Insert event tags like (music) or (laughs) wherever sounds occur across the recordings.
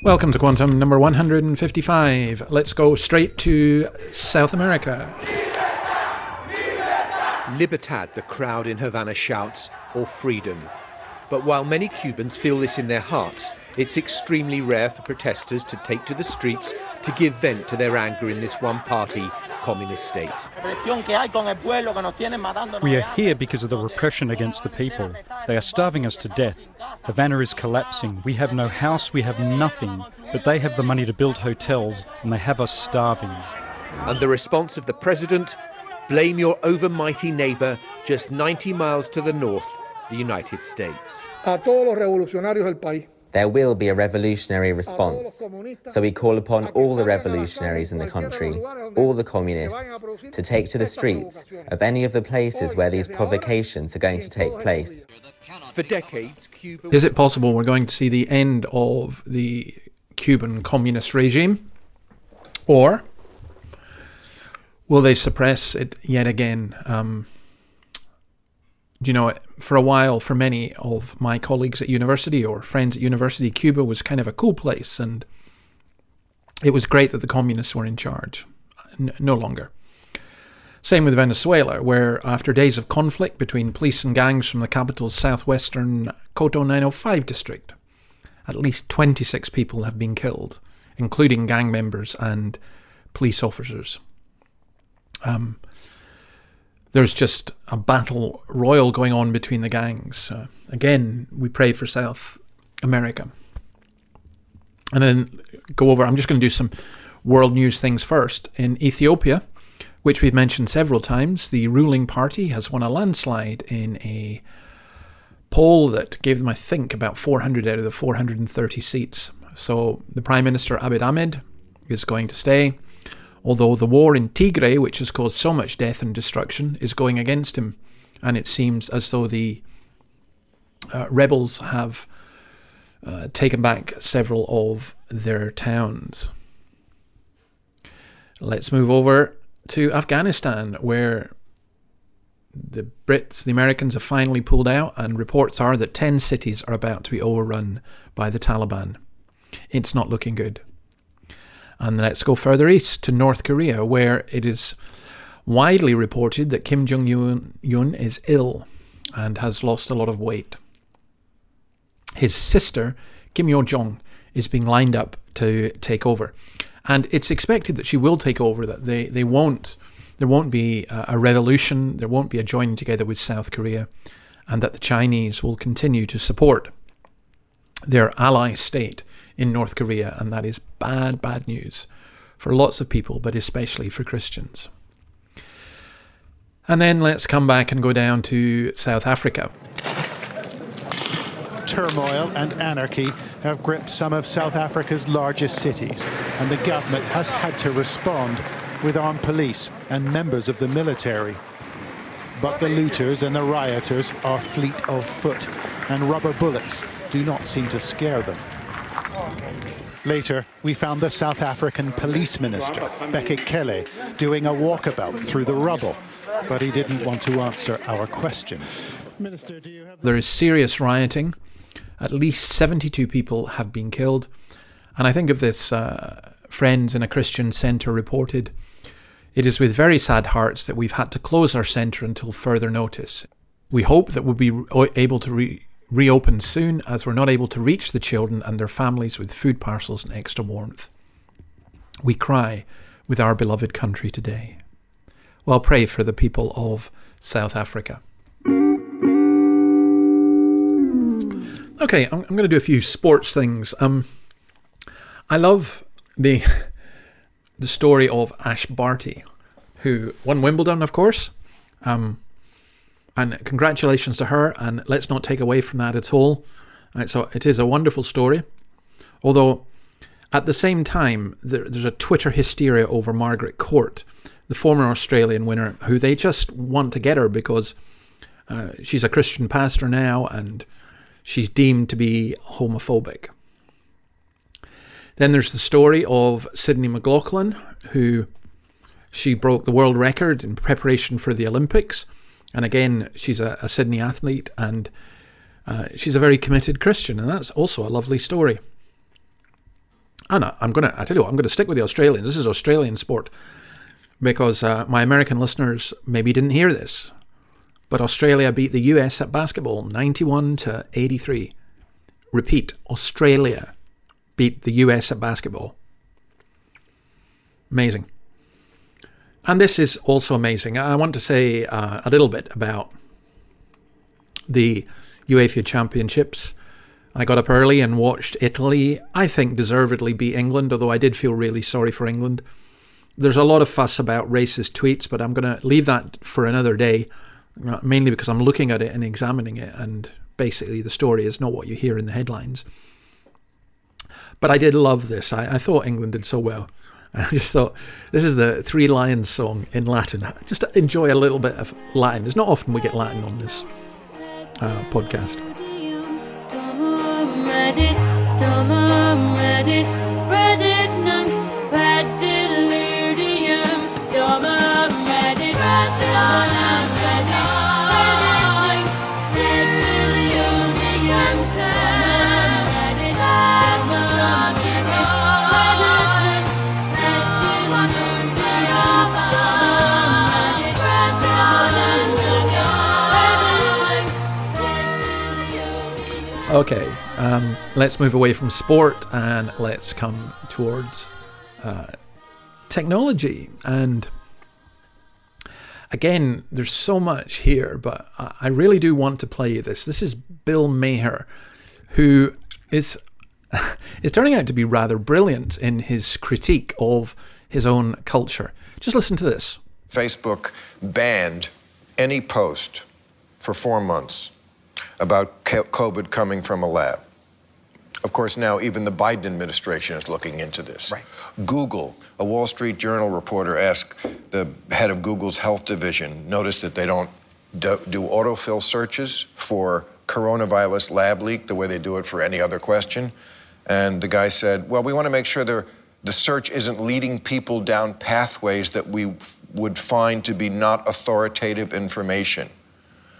Welcome to Quantum number 155. Let's go straight to South America. Libertad, the crowd in Havana shouts, or freedom. But while many Cubans feel this in their hearts, it's extremely rare for protesters to take to the streets to give vent to their anger in this one party communist state. We are here because of the repression against the people. They are starving us to death. Havana is collapsing. We have no house, we have nothing. But they have the money to build hotels, and they have us starving. And the response of the president blame your overmighty neighbor just 90 miles to the north, the United States. There will be a revolutionary response. So we call upon all the revolutionaries in the country, all the communists, to take to the streets of any of the places where these provocations are going to take place. For decades, Cuba. Is it possible we're going to see the end of the Cuban communist regime? Or will they suppress it yet again? Um, you know, for a while, for many of my colleagues at university or friends at university, Cuba was kind of a cool place, and it was great that the communists were in charge. No longer. Same with Venezuela, where after days of conflict between police and gangs from the capital's southwestern Cota 905 district, at least 26 people have been killed, including gang members and police officers. Um, there's just a battle royal going on between the gangs. Uh, again, we pray for South America. And then go over, I'm just going to do some world news things first. In Ethiopia, which we've mentioned several times, the ruling party has won a landslide in a poll that gave them, I think, about 400 out of the 430 seats. So the Prime Minister Abiy Ahmed is going to stay although the war in Tigray, which has caused so much death and destruction, is going against him. And it seems as though the uh, rebels have uh, taken back several of their towns. Let's move over to Afghanistan, where the Brits, the Americans have finally pulled out, and reports are that 10 cities are about to be overrun by the Taliban. It's not looking good. And let's go further east to North Korea, where it is widely reported that Kim Jong un is ill and has lost a lot of weight. His sister, Kim Yo Jong, is being lined up to take over. And it's expected that she will take over, that they, they won't there won't be a revolution, there won't be a joining together with South Korea, and that the Chinese will continue to support their ally state in North Korea, and that is bad, bad news for lots of people, but especially for Christians. And then let's come back and go down to South Africa. Turmoil and anarchy have gripped some of South Africa's largest cities, and the government has had to respond with armed police and members of the military. But the looters and the rioters are fleet of foot, and rubber bullets do not seem to scare them. Later, we found the South African police minister, Bheki Cele, doing a walkabout through the rubble, but he didn't want to answer our questions. Minister, there is serious rioting. At least 72 people have been killed. And I think of this, uh, Friends in a Christian Centre reported, it is with very sad hearts that we've had to close our centre until further notice. We hope that we'll be able to re- reopen soon as we're not able to reach the children and their families with food parcels and extra warmth. We cry with our beloved country today. Well, pray for the people of South Africa. Okay, I'm, I'm going to do a few sports things. Um, I love the the story of Ash Barty, who won Wimbledon, of course. Um, and congratulations to her, and let's not take away from that at all. So it is a wonderful story. Although At the same time, there, there's a Twitter hysteria over Margaret Court, the former Australian winner, who they just want to get her because uh, she's a Christian pastor now and she's deemed to be homophobic. Then there's the story of Sydney McLaughlin, who she broke the world record in preparation for the Olympics. And again, she's a, a Sydney athlete and uh, she's a very committed Christian, and that's also a lovely story. Anna, I, am gonna, I tell you what, I'm gonna stick with the Australians. This is Australian sport because uh, my American listeners maybe didn't hear this, but Australia beat the US at basketball 91 to 83. Repeat, Australia beat the US at basketball. Amazing. And this is also amazing. I want to say uh, a little bit about the UEFA Championships. I got up early and watched Italy, I think deservedly beat England, although I did feel really sorry for England. There's a lot of fuss about racist tweets, but I'm going to leave that for another day, uh, mainly because I'm looking at it and examining it, and basically the story is not what you hear in the headlines. But I did love this. I, I thought England did so well. (laughs) I just thought this is the Three Lions song in Latin. Just enjoy a little bit of Latin. It's not often we get Latin on this uh, podcast. Okay, um, let's move away from sport and let's come towards uh, technology. And again, there's so much here, but I really do want to play you this. This is Bill Maher, who is (laughs) is turning out to be rather brilliant in his critique of his own culture. Just listen to this. Facebook banned any post for four months about COVID coming from a lab. Of course, now even the Biden administration is looking into this. Right. Google, a Wall Street Journal reporter asked the head of Google's health division, notice that they don't do, do autofill searches for coronavirus lab leak the way they do it for any other question. And the guy said, well, we want to make sure the search isn't leading people down pathways that we would find to be not authoritative information.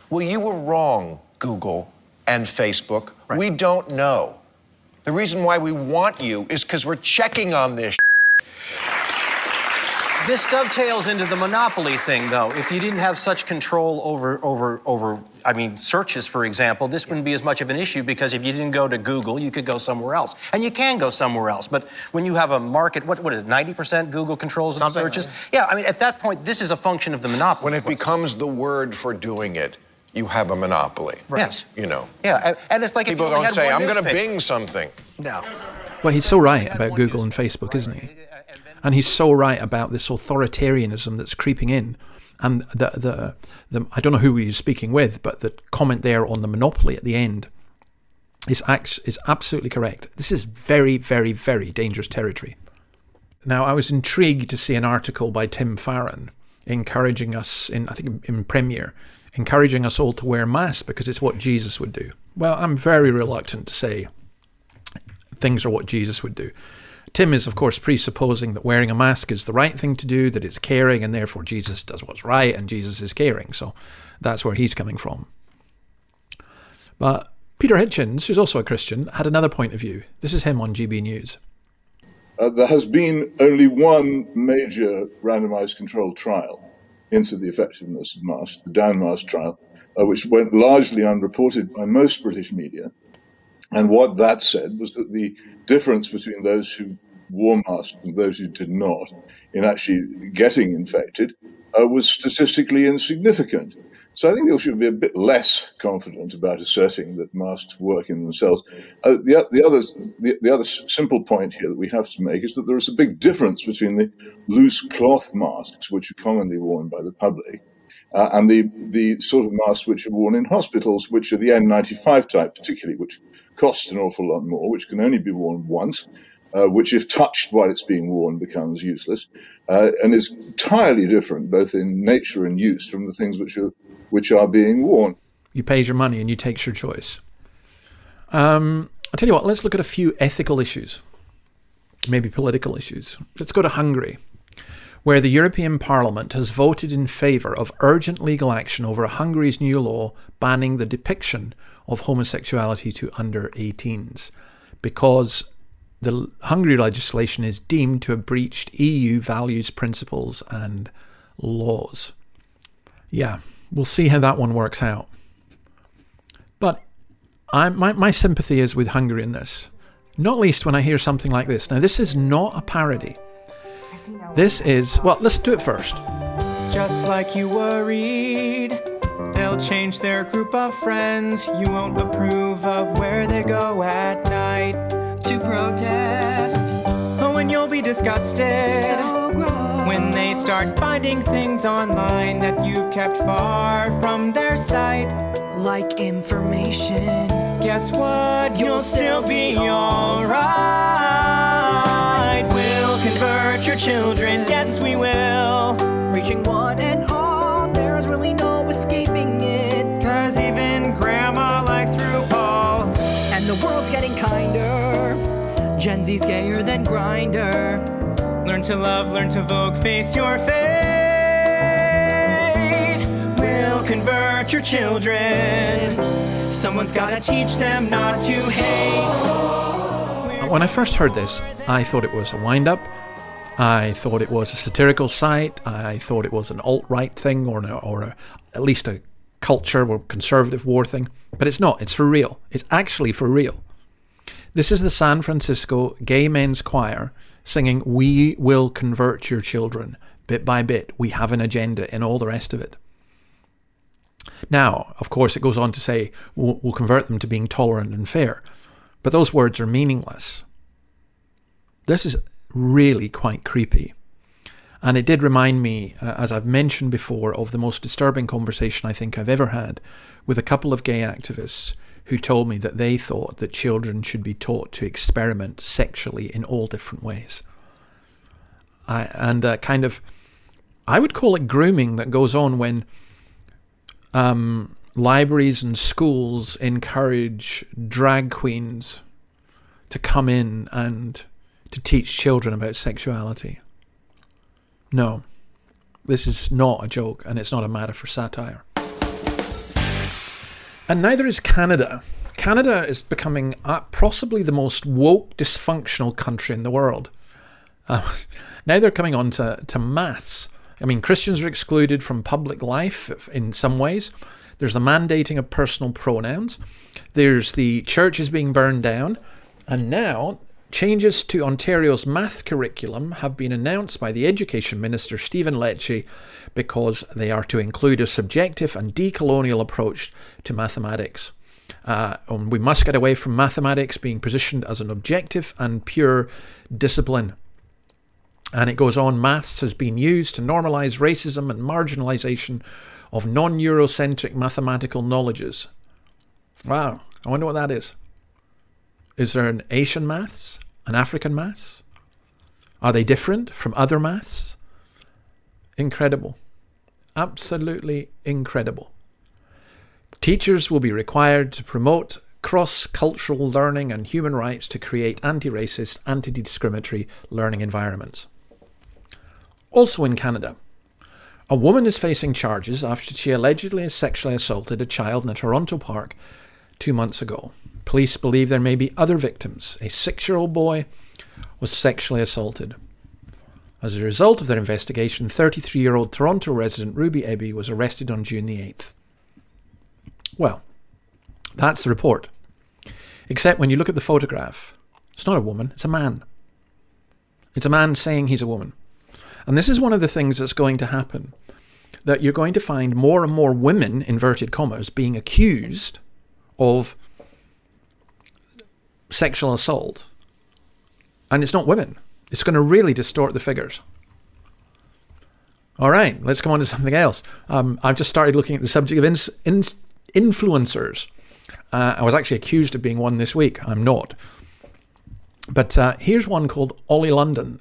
Well, you were wrong, Google and Facebook. Right. We don't know. The reason why we want you is because we're checking on this. This dovetails into the monopoly thing, though. If you didn't have such control over, over, over, I mean, searches, for example, this wouldn't be as much of an issue because if you didn't go to Google, you could go somewhere else, and you can go somewhere else. But when you have a market, what, what is it, 90% Google controls the searches? Like yeah, I mean, at that point, this is a function of the monopoly. When it becomes the word for doing it, you have a monopoly. Right. Yes. You know. Yeah, and it's like people don't say, "I'm going to Bing something." No. Well, he's so right about Google and Facebook, isn't he? And he's so right about this authoritarianism that's creeping in. And the, the, the I don't know who he's speaking with, but the comment there on the monopoly at the end is, act, is absolutely correct. This is very, very, very dangerous territory. Now, I was intrigued to see an article by Tim Farron encouraging us in, I think, in Premier, encouraging us all to wear masks because it's what Jesus would do. Well, I'm very reluctant to say things are what Jesus would do. Tim is, of course, presupposing that wearing a mask is the right thing to do, that it's caring, and therefore Jesus does what's right and Jesus is caring. So that's where he's coming from. But Peter Hitchens, who's also a Christian, had another point of view. This is him on GB News. Uh, there has been only one major randomized controlled trial into the effectiveness of masks, the Down trial, uh, which went largely unreported by most British media. And what that said was that the difference between those who wore masks and those who did not in actually getting infected uh, was statistically insignificant. So I think we should be a bit less confident about asserting that masks work in themselves. Uh, the, the, other, the, the, other simple point here that we have to make is that there is a big difference between the loose cloth masks, which are commonly worn by the public, uh, and the, the sort of masks which are worn in hospitals, which are the N95 type, particularly, which costs an awful lot more, which can only be worn once, uh, which, if touched while it's being worn, becomes useless, uh, and is entirely different, both in nature and use, from the things which are which are being worn. You pays your money and you takes your choice. Um, I'll tell you what. Let's look at a few ethical issues, maybe political issues. Let's go to Hungary, where the European Parliament has voted in favour of urgent legal action over Hungary's new law banning the depiction of homosexuality to under 18s, because the Hungary legislation is deemed to have breached EU values, principles, and laws. Yeah, we'll see how that one works out. But I, my, my sympathy is with Hungary in this, not least when I hear something like this. Now, this is not a parody. This is, well, let's do it first. Just like you worried, they'll change their group of friends. You won't approve of where they go at night to protest. Oh, and you'll be disgusted when they start finding things online that you've kept far from their sight. Like information. Guess what? You'll still be alright. We'll convert your children, yes, we will. Reaching one and all, there's really no escaping it. Cause even grandma likes RuPaul. And the world's getting kinder. Gen Z's gayer than Grindr. Learn to love, learn to vogue, face your fate. We'll convert your children. Someone's gotta teach them not to hate. When I first heard this, I thought it was a wind up. I thought it was a satirical site. I thought it was an alt right thing or, an, or a, at least a culture or conservative war thing. But it's not. It's for real. It's actually for real. This is the San Francisco Gay Men's Choir singing, We will convert your children bit by bit. We have an agenda and all the rest of it. Now, of course, it goes on to say, We'll, we'll convert them to being tolerant and fair. But those words are meaningless. This is really quite creepy. And it did remind me, uh, as I've mentioned before, of the most disturbing conversation I think I've ever had with a couple of gay activists who told me that they thought that children should be taught to experiment sexually in all different ways. I, and uh, kind of, I would call it grooming that goes on when um, libraries and schools encourage drag queens to come in and to teach children about sexuality. No, this is not a joke and it's not a matter for satire. And neither is Canada. Canada is becoming uh, possibly the most woke, dysfunctional country in the world. Uh, (laughs) now they're coming on to, to maths. I mean, Christians are excluded from public life in some ways. There's the mandating of personal pronouns. There's the churches being burned down. And now, changes to Ontario's math curriculum have been announced by the Education Minister, Stephen Lecce, because they are to include a subjective and decolonial approach to mathematics. Uh, and we must get away from mathematics being positioned as an objective and pure discipline. And it goes on maths has been used to normalize racism and marginalization of non Eurocentric mathematical knowledges. Wow, I wonder what that is. Is there an Asian maths? An African maths? Are they different from other maths? Incredible. Absolutely incredible. Teachers will be required to promote cross cultural learning and human rights to create anti racist, anti discriminatory learning environments. Also in Canada, a woman is facing charges after she allegedly sexually assaulted a child in a Toronto park two months ago. Police believe there may be other victims. A six year old boy was sexually assaulted. As a result of their investigation, 33 year old Toronto resident Ruby Eby was arrested on June the 8th. Well, that's the report. Except when you look at the photograph, it's not a woman, it's a man. It's a man saying he's a woman. And this is one of the things that's going to happen that you're going to find more and more women, inverted commas, being accused of sexual assault. And it's not women. It's going to really distort the figures. All right, let's come on to something else. Um, I've just started looking at the subject of ins- ins- influencers. Uh, I was actually accused of being one this week. I'm not. But uh, here's one called Ollie London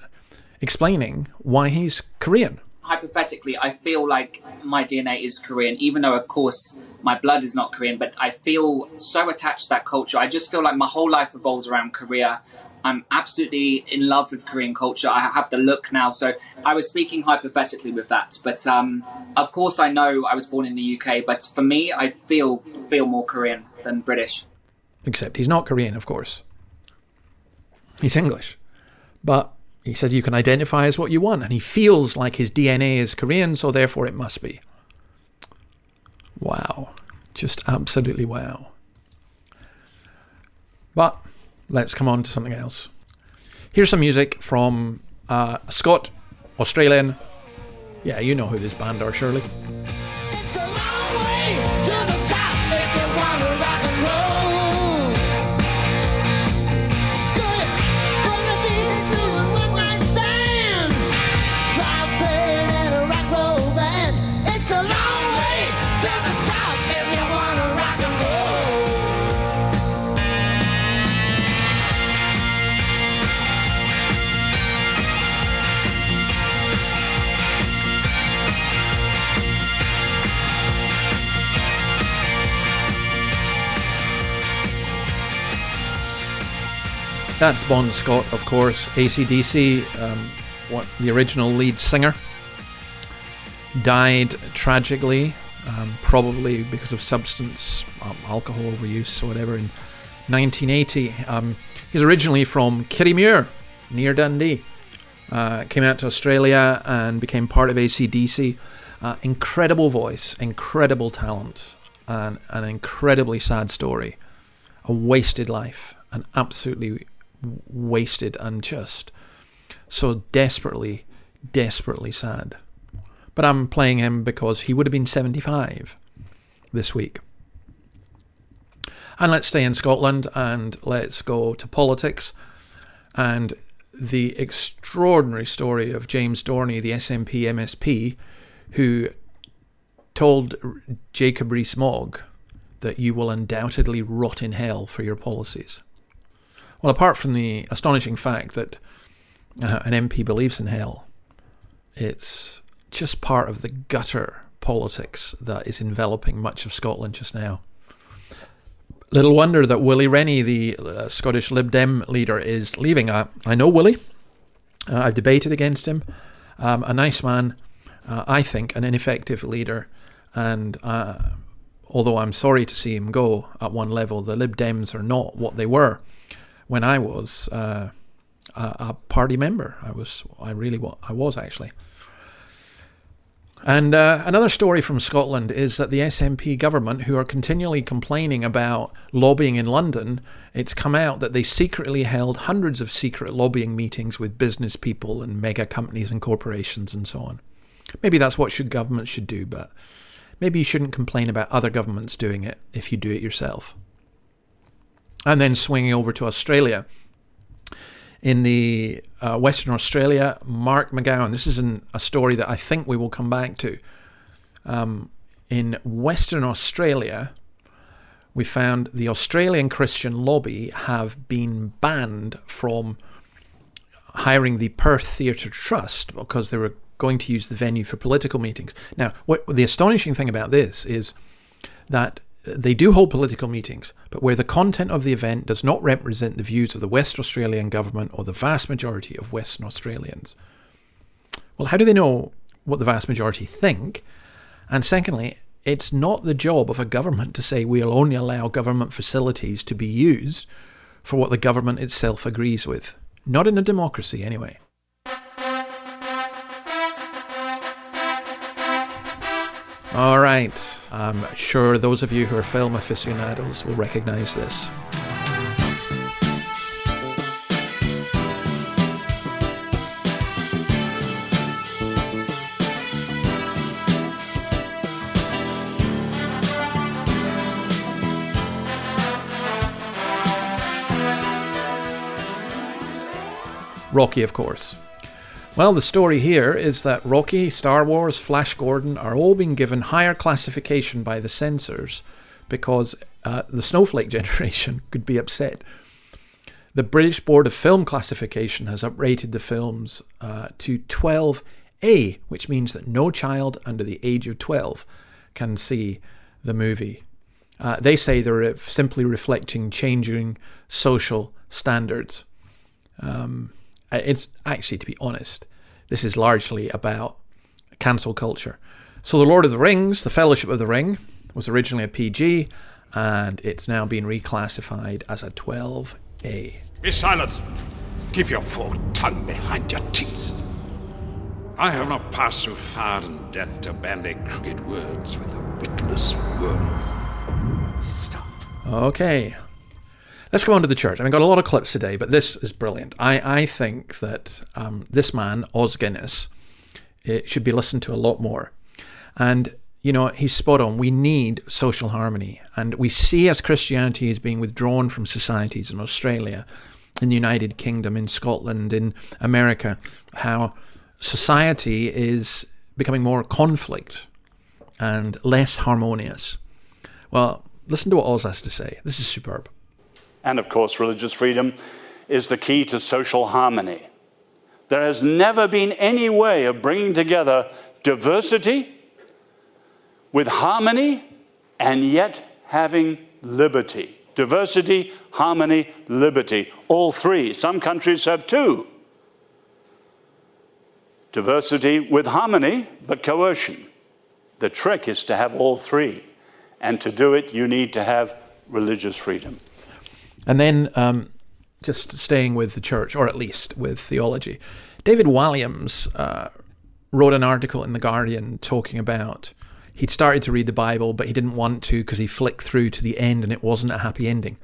explaining why he's Korean. Hypothetically, I feel like my DNA is Korean, even though, of course, my blood is not Korean, but I feel so attached to that culture. I just feel like my whole life revolves around Korea. I'm absolutely in love with Korean culture. I have the look now. So I was speaking hypothetically with that. But um, of course, I know I was born in the UK, but for me, I feel feel more Korean than British. Except he's not Korean, of course. He's English. But he said you can identify as what you want, and he feels like his DNA is Korean, so therefore it must be. Wow. Just absolutely wow. But let's come on to something else. Here's some music from uh, Scott, Australian. Yeah, you know who this band are, surely. That's Bon Scott, of course, ACDC, um, what the original lead singer. Died tragically, um, probably because of substance, um, alcohol overuse or whatever, in 1980. Um, he's originally from Kirriemuir, near Dundee. Uh, came out to Australia and became part of ACDC. Uh, incredible voice, incredible talent, and an incredibly sad story. A wasted life, an absolutely wasted unjust. so desperately, desperately sad. But I'm playing him because he would have been 75 this week. And let's stay in Scotland and let's go to politics and the extraordinary story of James Dornan, the SNP MSP, who told Jacob Rees-Mogg that you will undoubtedly rot in hell for your policies. Well, apart from the astonishing fact that uh, an MP believes in hell, it's just part of the gutter politics that is enveloping much of Scotland just now. Little wonder that Willie Rennie, the uh, Scottish Lib Dem leader, is leaving. I, I know Willie. Uh, I've debated against him. Um, a nice man, uh, I think, an ineffective leader. And uh, although I'm sorry to see him go at one level, the Lib Dems are not what they were when I was uh, a, a, party member. I was, I really, was, I was actually. And uh, another story from Scotland is that the SNP government, who are continually complaining about lobbying in London, it's come out that they secretly held hundreds of secret lobbying meetings with business people and mega companies and corporations and so on. Maybe that's what should governments should do, but maybe you shouldn't complain about other governments doing it if you do it yourself and then swinging over to Australia. In the uh, Western Australia, Mark McGowan. This is an, a story that I think we will come back to. Um, in Western Australia, we found the Australian Christian lobby have been banned from hiring the Perth Theatre Trust because they were going to use the venue for political meetings. Now, what the astonishing thing about this is that they do hold political meetings, but where the content of the event does not represent the views of the West Australian government or the vast majority of Western Australians. Well, how do they know what the vast majority think? And secondly, it's not the job of a government to say we'll only allow government facilities to be used for what the government itself agrees with. Not in a democracy, anyway. All right. I'm sure those of you who are film aficionados will recognize this. Rocky, of course. Well, the story here is that Rocky, Star Wars, Flash Gordon are all being given higher classification by the censors because uh, the snowflake (laughs) generation could be upset. The British Board of Film Classification has uprated the films uh, to 12A, which means that no child under the age of 12 can see the movie. Uh, they say they're simply reflecting changing social standards. Um, Uh, it's actually, to be honest, this is largely about cancel culture. So, The Lord of the Rings, The Fellowship of the Ring, was originally a PG, and it's now been reclassified as a 12A. Be silent. Keep your forked tongue behind your teeth. I have not passed so far in death to bandy crooked words with a witless worm. Stop. Okay. Let's go on to the church. I mean, got a lot of clips today, but this is brilliant. I, I think that um, this man, Os Guinness, it should be listened to a lot more. And, you know, he's spot on. We need social harmony. And we see as Christianity is being withdrawn from societies in Australia, in the United Kingdom, in Scotland, in America, how society is becoming more conflict and less harmonious. Well, listen to what Os has to say. This is superb. And of course, religious freedom is the key to social harmony. There has never been any way of bringing together diversity with harmony and yet having liberty. Diversity, harmony, liberty. All three. Some countries have two. Diversity with harmony, but coercion. The trick is to have all three. And to do it, you need to have religious freedom. And then, um, just staying with the church, or at least with theology, David Walliams uh, wrote an article in The Guardian talking about he'd started to read the Bible, but he didn't want to because he flicked through to the end and it wasn't a happy ending.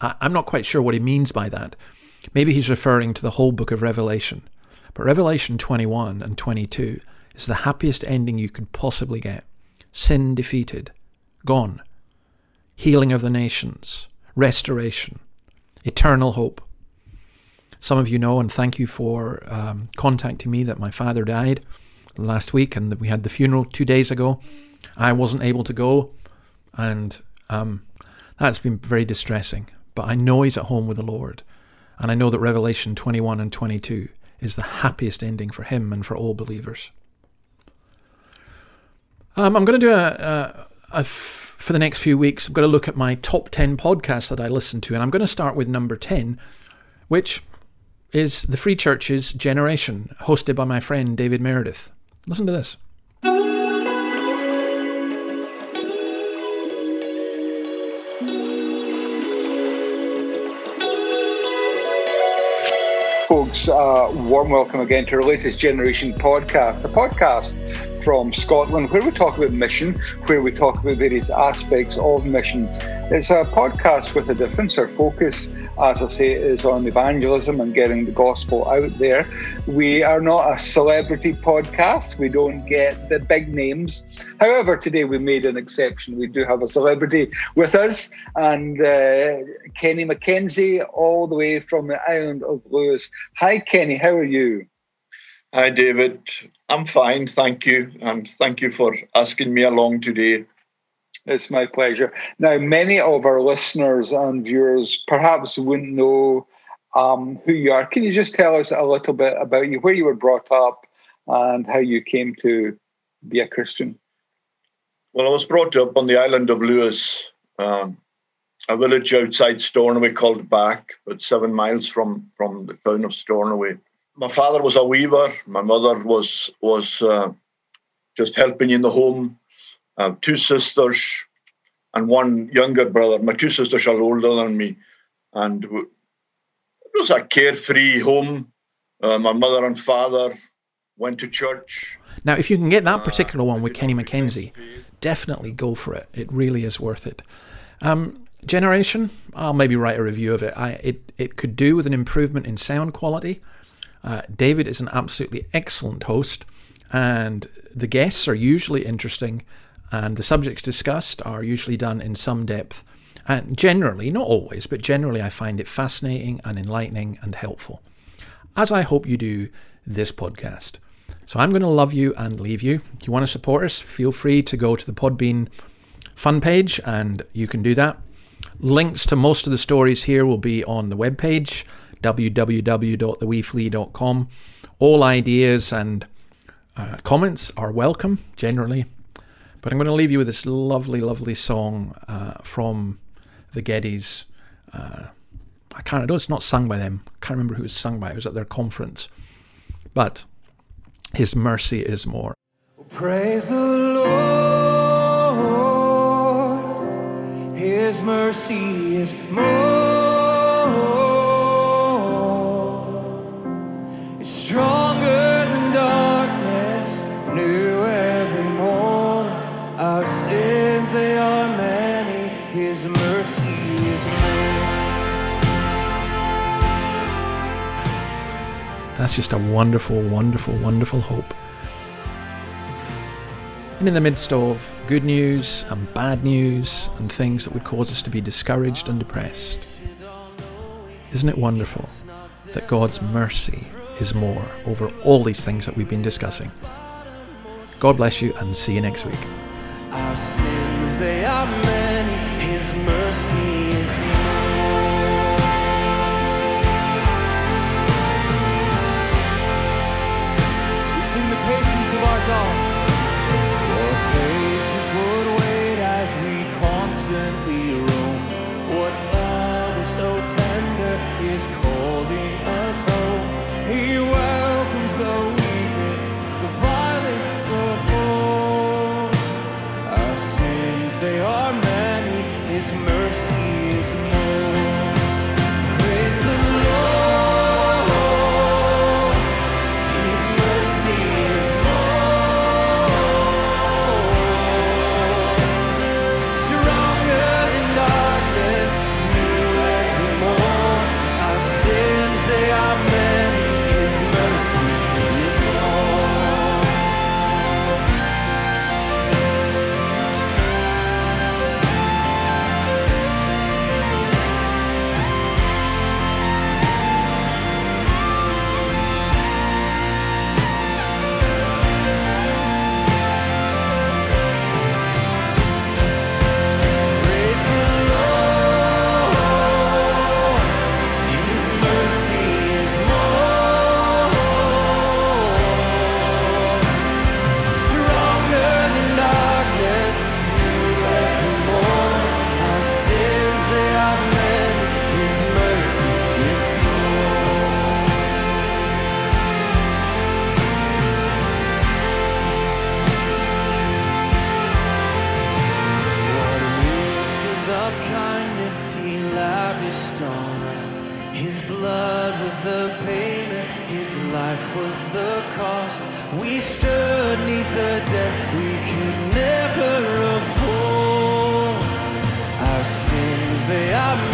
I- I'm not quite sure what he means by that. Maybe he's referring to the whole book of Revelation. But Revelation 21 and 22 is the happiest ending you could possibly get. Sin defeated, gone, healing of the nations, restoration, eternal hope. Some of you know, and thank you for um, contacting me, that my father died last week and that we had the funeral two days ago. I wasn't able to go, and um, that's been very distressing. But I know he's at home with the Lord, and I know that Revelation 21 and 22 is the happiest ending for him and for all believers. Um, I'm going to do a, for the next few weeks. I'm going to look at my top 10 podcasts that I listen to, and I'm going to start with number 10, which is the Free Church's Generation, hosted by my friend David Meredith. Listen to this. Folks, uh, warm welcome again to our latest Generation podcast, the podcast from Scotland where we talk about mission, where we talk about various aspects of mission. It's a podcast with a difference. Our focus, as I say, is on evangelism and getting the gospel out there. We are not a celebrity podcast. We don't get the big names. However, today we made an exception. We do have a celebrity with us, and uh, Kenny McKenzie, all the way from the island of Lewis. Hi, Kenny. How are you? Hi, David. I'm fine, thank you. And thank you for asking me along today. It's my pleasure. Now, many of our listeners and viewers perhaps wouldn't know um, who you are. Can you just tell us a little bit about you, where you were brought up, and how you came to be a Christian? Well, I was brought up on the island of Lewis, um, a village outside Stornoway called Back, but seven miles from, from the town of Stornoway my father was a weaver. My mother was was uh, just helping in the home. Uh, two sisters and one younger brother. My two sisters are older than me, and it was a carefree home. Uh, my mother and father went to church. Now, if you can get that particular one with Kenny McKenzie, definitely go for it. It really is worth it. Um, Generation, I'll maybe write a review of it. I, it it could do with an improvement in sound quality. Uh, David is an absolutely excellent host, and the guests are usually interesting, and the subjects discussed are usually done in some depth. And generally, not always, but generally, I find it fascinating and enlightening and helpful, as I hope you do this podcast. So I'm going to love you and leave you. If you want to support us, feel free to go to the Podbean fun page, and you can do that. Links to most of the stories here will be on the webpage, www.theweeflea.com. All ideas and uh, comments are welcome, generally. But I'm going to leave you with this lovely, lovely song uh, from the Gettys. Uh, I can't, I know it's not sung by them. I can't remember who it was sung by. It was at their conference. But His mercy is more. Praise the Lord, His mercy is more. Stronger than darkness, new every morn. Our sins, they are many, His mercy is more. That's just a wonderful, wonderful, wonderful hope. And in the midst of good news and bad news and things that would cause us to be discouraged and depressed, isn't it wonderful that God's mercy is more over all these things that we've been discussing? God bless you and see you next week. Our sins, they are many, His mercy is more. We sing the patience of our God. blood was the payment, his life was the cost. We stood neath the debt we could never afford. Our sins, they are